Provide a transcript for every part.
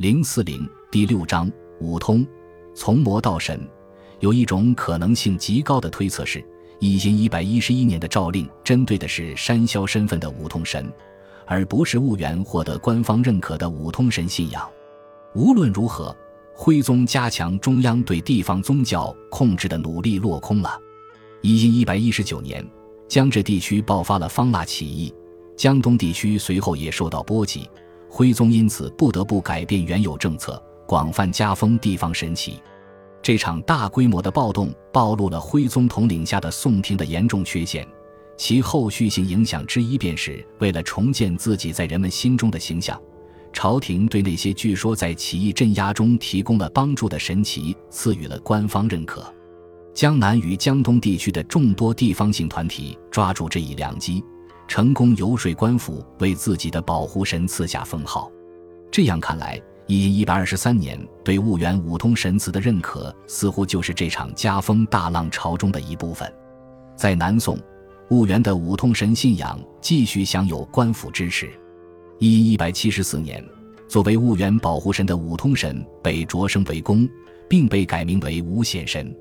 零四零第六章五通，从魔到神，有一种可能性极高的推测是，一经一百一十一年的诏令针对的是山魈身份的五通神，而不是婺源获得官方认可的五通神信仰。无论如何，徽宗加强中央对地方宗教控制的努力落空了。一经一百一十九年，江浙地区爆发了方腊起义，江东地区随后也受到波及。徽宗因此不得不改变原有政策，广泛加封地方神祇。这场大规模的暴动暴露了徽宗统领下的宋廷的严重缺陷，其后续性影响之一便是为了重建自己在人们心中的形象，朝廷对那些据说在起义镇压中提供了帮助的神祇赐予了官方认可。江南与江东地区的众多地方性团体抓住这一良机。成功游说官府为自己的保护神赐下封号，这样看来，一一百二十三年对婺源五通神祠的认可，似乎就是这场加封大浪潮中的一部分。在南宋，婺源的五通神信仰继续享有官府支持。一一百七十四年，作为婺源保护神的五通神被擢升为公，并被改名为五显神。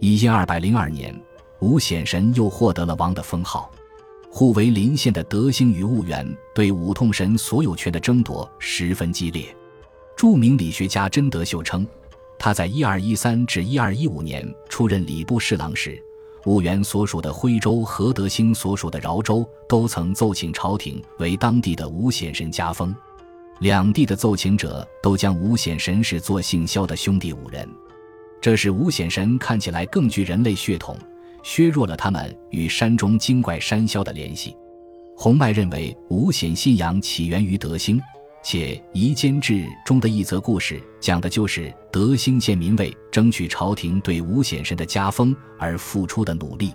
一千二百零二年，五显神又获得了王的封号。互为邻县的德兴与婺源对五通神所有权的争夺十分激烈。著名理学家甄德秀称，他在一二一三至一二一五年出任礼部侍郎时，婺源所属的徽州和德兴所属的饶州都曾奏请朝廷为当地的五显神加封。两地的奏请者都将五显神视作姓萧的兄弟五人，这使五显神看起来更具人类血统。削弱了他们与山中精怪山魈的联系。洪迈认为五显信仰起源于德兴，且《夷坚志》中的一则故事讲的就是德兴县民为争取朝廷对五显神的加封而付出的努力。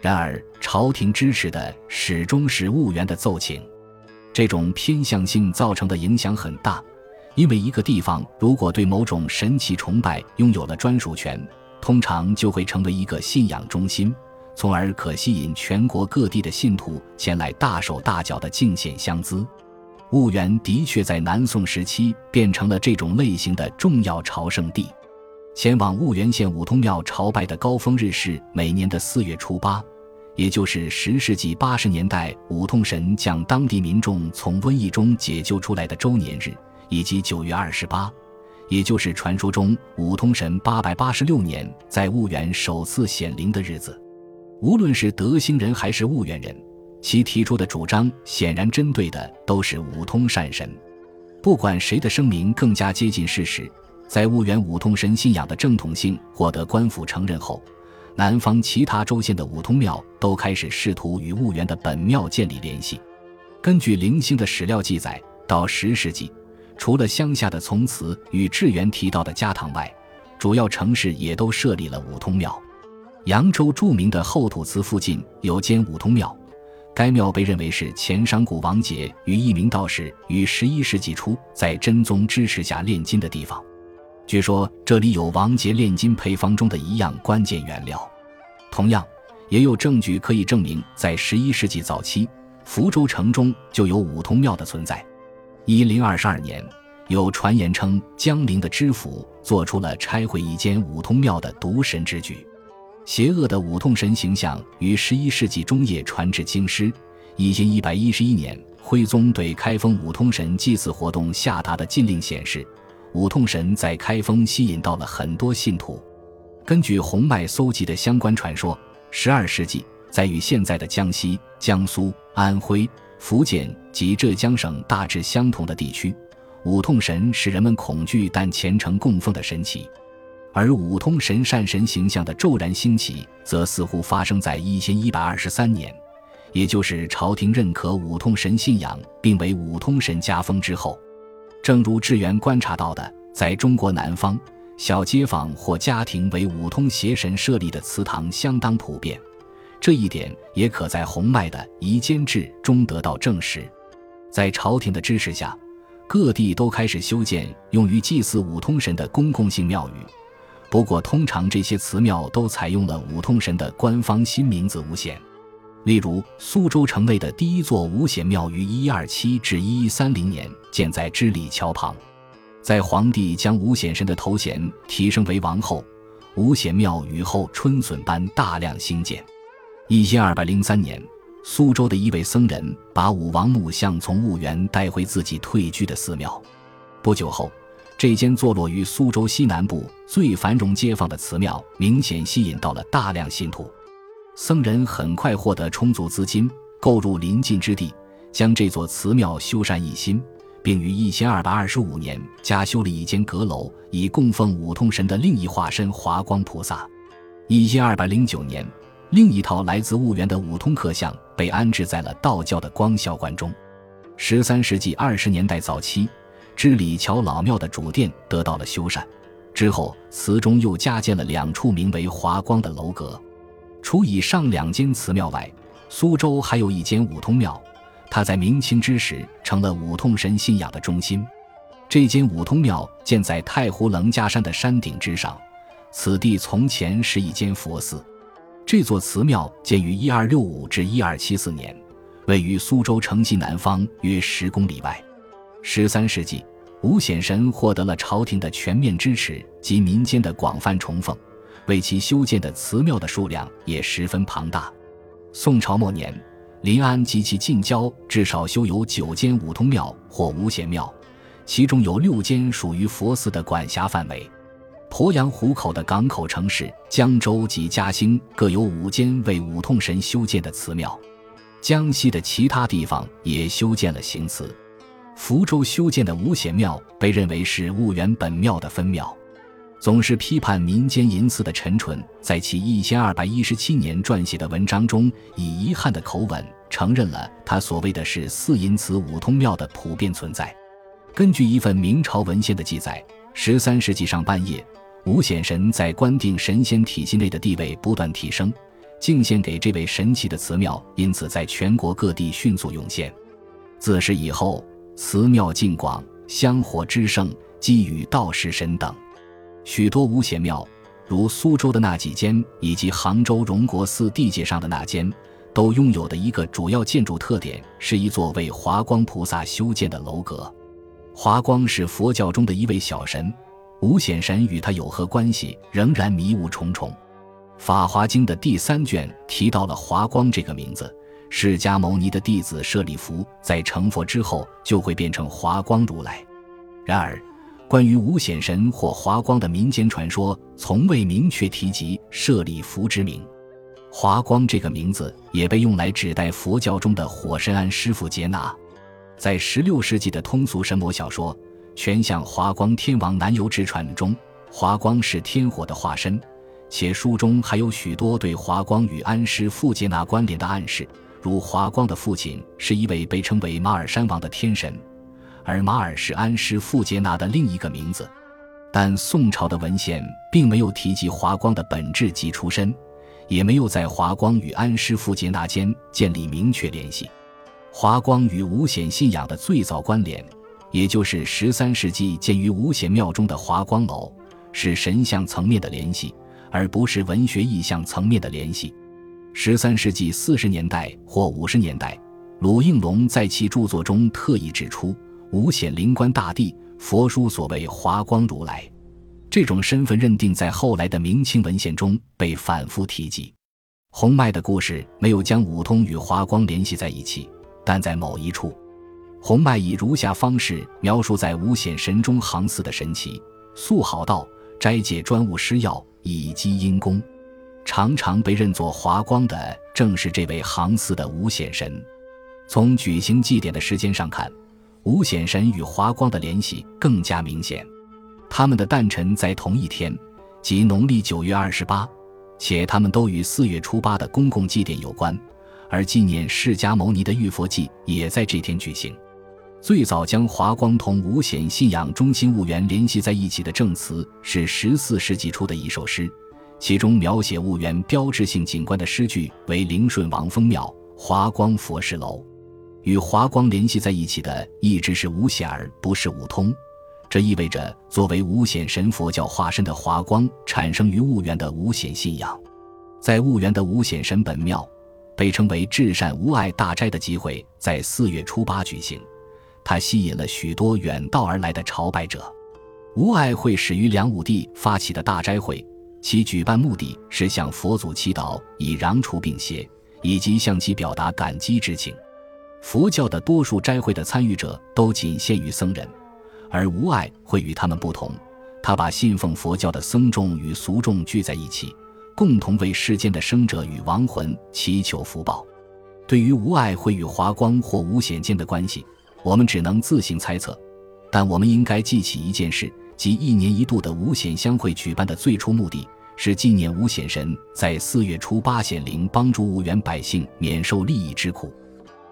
然而，朝廷支持的始终是婺源的奏请。这种偏向性造成的影响很大，因为一个地方如果对某种神奇崇拜拥有了专属权。通常就会成为一个信仰中心，从而可吸引全国各地的信徒前来大手大脚的敬献香资。婺源的确在南宋时期变成了这种类型的重要朝圣地。前往婺源县五通庙朝拜的高峰日是每年的四月初八，也就是十世纪八十年代五通神将当地民众从瘟疫中解救出来的周年日，以及九月二十八。也就是传说中五通神八百八十六年在婺源首次显灵的日子。无论是德兴人还是婺源人，其提出的主张显然针对的都是五通善神。不管谁的声明更加接近事实，在婺源五通神信仰的正统性获得官府承认后，南方其他州县的五通庙都开始试图与婺源的本庙建立联系。根据零星的史料记载，到十世纪。除了乡下的从祠与志源提到的家堂外，主要城市也都设立了五通庙。扬州著名的后土祠附近有间五通庙，该庙被认为是前商贾王杰与一名道士于十一世纪初在真宗支持下炼金的地方。据说这里有王杰炼金配方中的一样关键原料。同样，也有证据可以证明，在十一世纪早期，福州城中就有五通庙的存在。一零二十二年，有传言称江陵的知府做出了拆毁一间五通庙的渎神之举。邪恶的五通神形象于十一世纪中叶传至京师。一千一百一十一年，徽宗对开封五通神祭祀活动下达的禁令显示，五通神在开封吸引到了很多信徒。根据洪迈搜集的相关传说，十二世纪在与现在的江西、江苏、安徽。福建及浙江省大致相同的地区，五通神是人们恐惧但虔诚供奉的神奇，而五通神善神形象的骤然兴起，则似乎发生在一千一百二十三年，也就是朝廷认可五通神信仰并为五通神加封之后。正如志源观察到的，在中国南方，小街坊或家庭为五通邪神设立的祠堂相当普遍。这一点也可在洪迈的《夷坚志》中得到证实。在朝廷的支持下，各地都开始修建用于祭祀五通神的公共性庙宇。不过，通常这些祠庙都采用了五通神的官方新名字五显。例如，苏州城内的第一座五显庙于一一二七至一一三零年建在织里桥旁。在皇帝将五显神的头衔提升为王后，五显庙雨后春笋般大量兴建。一千二百零三年，苏州的一位僧人把武王墓像从婺源带回自己退居的寺庙。不久后，这间坐落于苏州西南部最繁荣街坊的祠庙，明显吸引到了大量信徒。僧人很快获得充足资金，购入临近之地，将这座祠庙修缮一新。并于一千二百二十五年加修了一间阁楼，以供奉五通神的另一化身华光菩萨。一千二百零九年，另一套来自婺源的五通刻像被安置在了道教的光孝观中。十三世纪二十年代早期，知礼桥老庙的主殿得到了修缮，之后祠中又加建了两处名为华光的楼阁。除以上两间祠庙外，苏州还有一间五通庙。它在明清之时成了五通神信仰的中心。这间五通庙建在太湖棱家山的山顶之上，此地从前是一间佛寺。这座祠庙建于一二六五至一二七四年，位于苏州城西南方约十公里外。十三世纪，五显神获得了朝廷的全面支持及民间的广泛崇奉，为其修建的祠庙的数量也十分庞大。宋朝末年。临安及其近郊至少修有九间五通庙或五显庙，其中有六间属于佛寺的管辖范围。鄱阳湖口的港口城市江州及嘉兴各有五间为五通神修建的祠庙，江西的其他地方也修建了行祠。福州修建的五显庙被认为是婺源本庙的分庙。总是批判民间淫祠的陈淳，在其一千二百一十七年撰写的文章中，以遗憾的口吻承认了他所谓的是四淫祠五通庙的普遍存在。根据一份明朝文献的记载，十三世纪上半叶，五显神在官定神仙体系内的地位不断提升，敬献给这位神奇的祠庙，因此在全国各地迅速涌现。自是以后，祠庙尽广，香火之盛，基于道士神等。许多五显庙，如苏州的那几间，以及杭州荣国寺地界上的那间，都拥有的一个主要建筑特点，是一座为华光菩萨修建的楼阁。华光是佛教中的一位小神，五显神与他有何关系，仍然迷雾重重。《法华经》的第三卷提到了华光这个名字，释迦牟尼的弟子舍利弗在成佛之后就会变成华光如来。然而。关于五显神或华光的民间传说，从未明确提及舍利弗之名。华光这个名字也被用来指代佛教中的火神安师傅杰那。在16世纪的通俗神魔小说《全像华光天王南游之传》中，华光是天火的化身，且书中还有许多对华光与安师傅杰那关联的暗示，如华光的父亲是一位被称为马尔山王的天神。而马尔是安师傅杰那的另一个名字，但宋朝的文献并没有提及华光的本质及出身，也没有在华光与安师傅杰那间建立明确联系。华光与五显信仰的最早关联，也就是十三世纪建于五显庙中的华光楼，是神像层面的联系，而不是文学意象层面的联系。十三世纪四十年代或五十年代，鲁应龙在其著作中特意指出。五显灵官大帝，佛书所谓华光如来，这种身份认定在后来的明清文献中被反复提及。洪迈的故事没有将五通与华光联系在一起，但在某一处，洪迈以如下方式描述在五显神中行祀的神奇：素好道，斋戒专务施药，以积阴功。常常被认作华光的，正是这位行祀的五显神。从举行祭典的时间上看。五显神与华光的联系更加明显，他们的诞辰在同一天，即农历九月二十八，且他们都与四月初八的公共祭典有关，而纪念释迦牟尼的浴佛祭也在这天举行。最早将华光同五显信仰中心婺源联系在一起的证词是十四世纪初的一首诗，其中描写婺源标志性景观的诗句为“灵顺王封庙，华光佛事楼”。与华光联系在一起的一直是五显，而不是五通。这意味着，作为五显神佛教化身的华光，产生于婺源的五显信仰。在婺源的五显神本庙，被称为至善无碍大斋的集会在四月初八举行，它吸引了许多远道而来的朝拜者。无爱会始于梁武帝发起的大斋会，其举办目的是向佛祖祈祷，以攘除病邪，以及向其表达感激之情。佛教的多数斋会的参与者都仅限于僧人，而无爱会与他们不同，他把信奉佛教的僧众与俗众聚在一起，共同为世间的生者与亡魂祈求福报。对于吴爱会与华光或吴显间的关系，我们只能自行猜测，但我们应该记起一件事，即一年一度的吴显相会举办的最初目的是纪念吴显神在四月初八显灵，帮助婺源百姓免受利益之苦。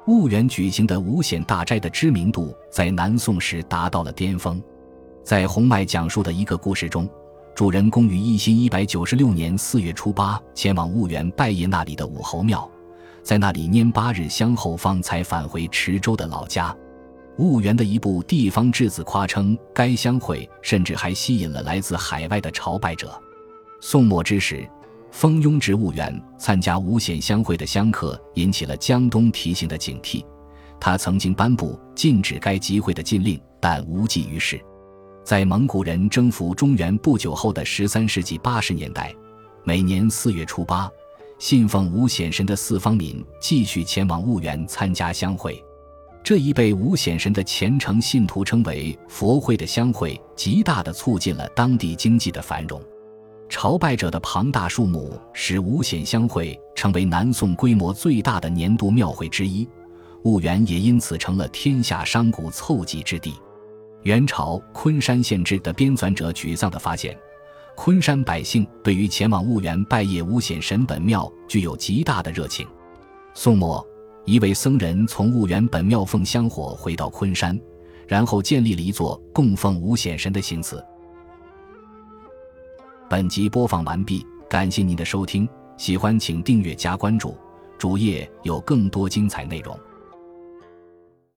婺源举行的五显大斋的知名度在南宋时达到了巅峰。在洪迈讲述的一个故事中，主人公于一心一百九十六年四月初八前往婺源拜谒那里的武侯庙，在那里拈八日香后方才返回池州的老家。婺源的一部地方志子夸称，该香会甚至还吸引了来自海外的朝拜者。宋末之时。蜂拥至婺源参加五显相会的香客引起了江东提刑的警惕，他曾经颁布禁止该集会的禁令，但无济于事。在蒙古人征服中原不久后的十三世纪八十年代，每年四月初八，信奉五显神的四方民继续前往婺源参加香会。这一被五显神的虔诚信徒称为“佛会”的香会，极大地促进了当地经济的繁荣。朝拜者的庞大数目使五显相会成为南宋规模最大的年度庙会之一，婺源也因此成了天下商贾凑集之地。元朝昆山县志的编纂者沮丧地发现，昆山百姓对于前往婺源拜谒五显神本庙具有极大的热情。宋末，一位僧人从婺源本庙奉香火回到昆山，然后建立了一座供奉五显神的行祠。本集播放完毕，感谢您的收听，喜欢请订阅加关注，主页有更多精彩内容。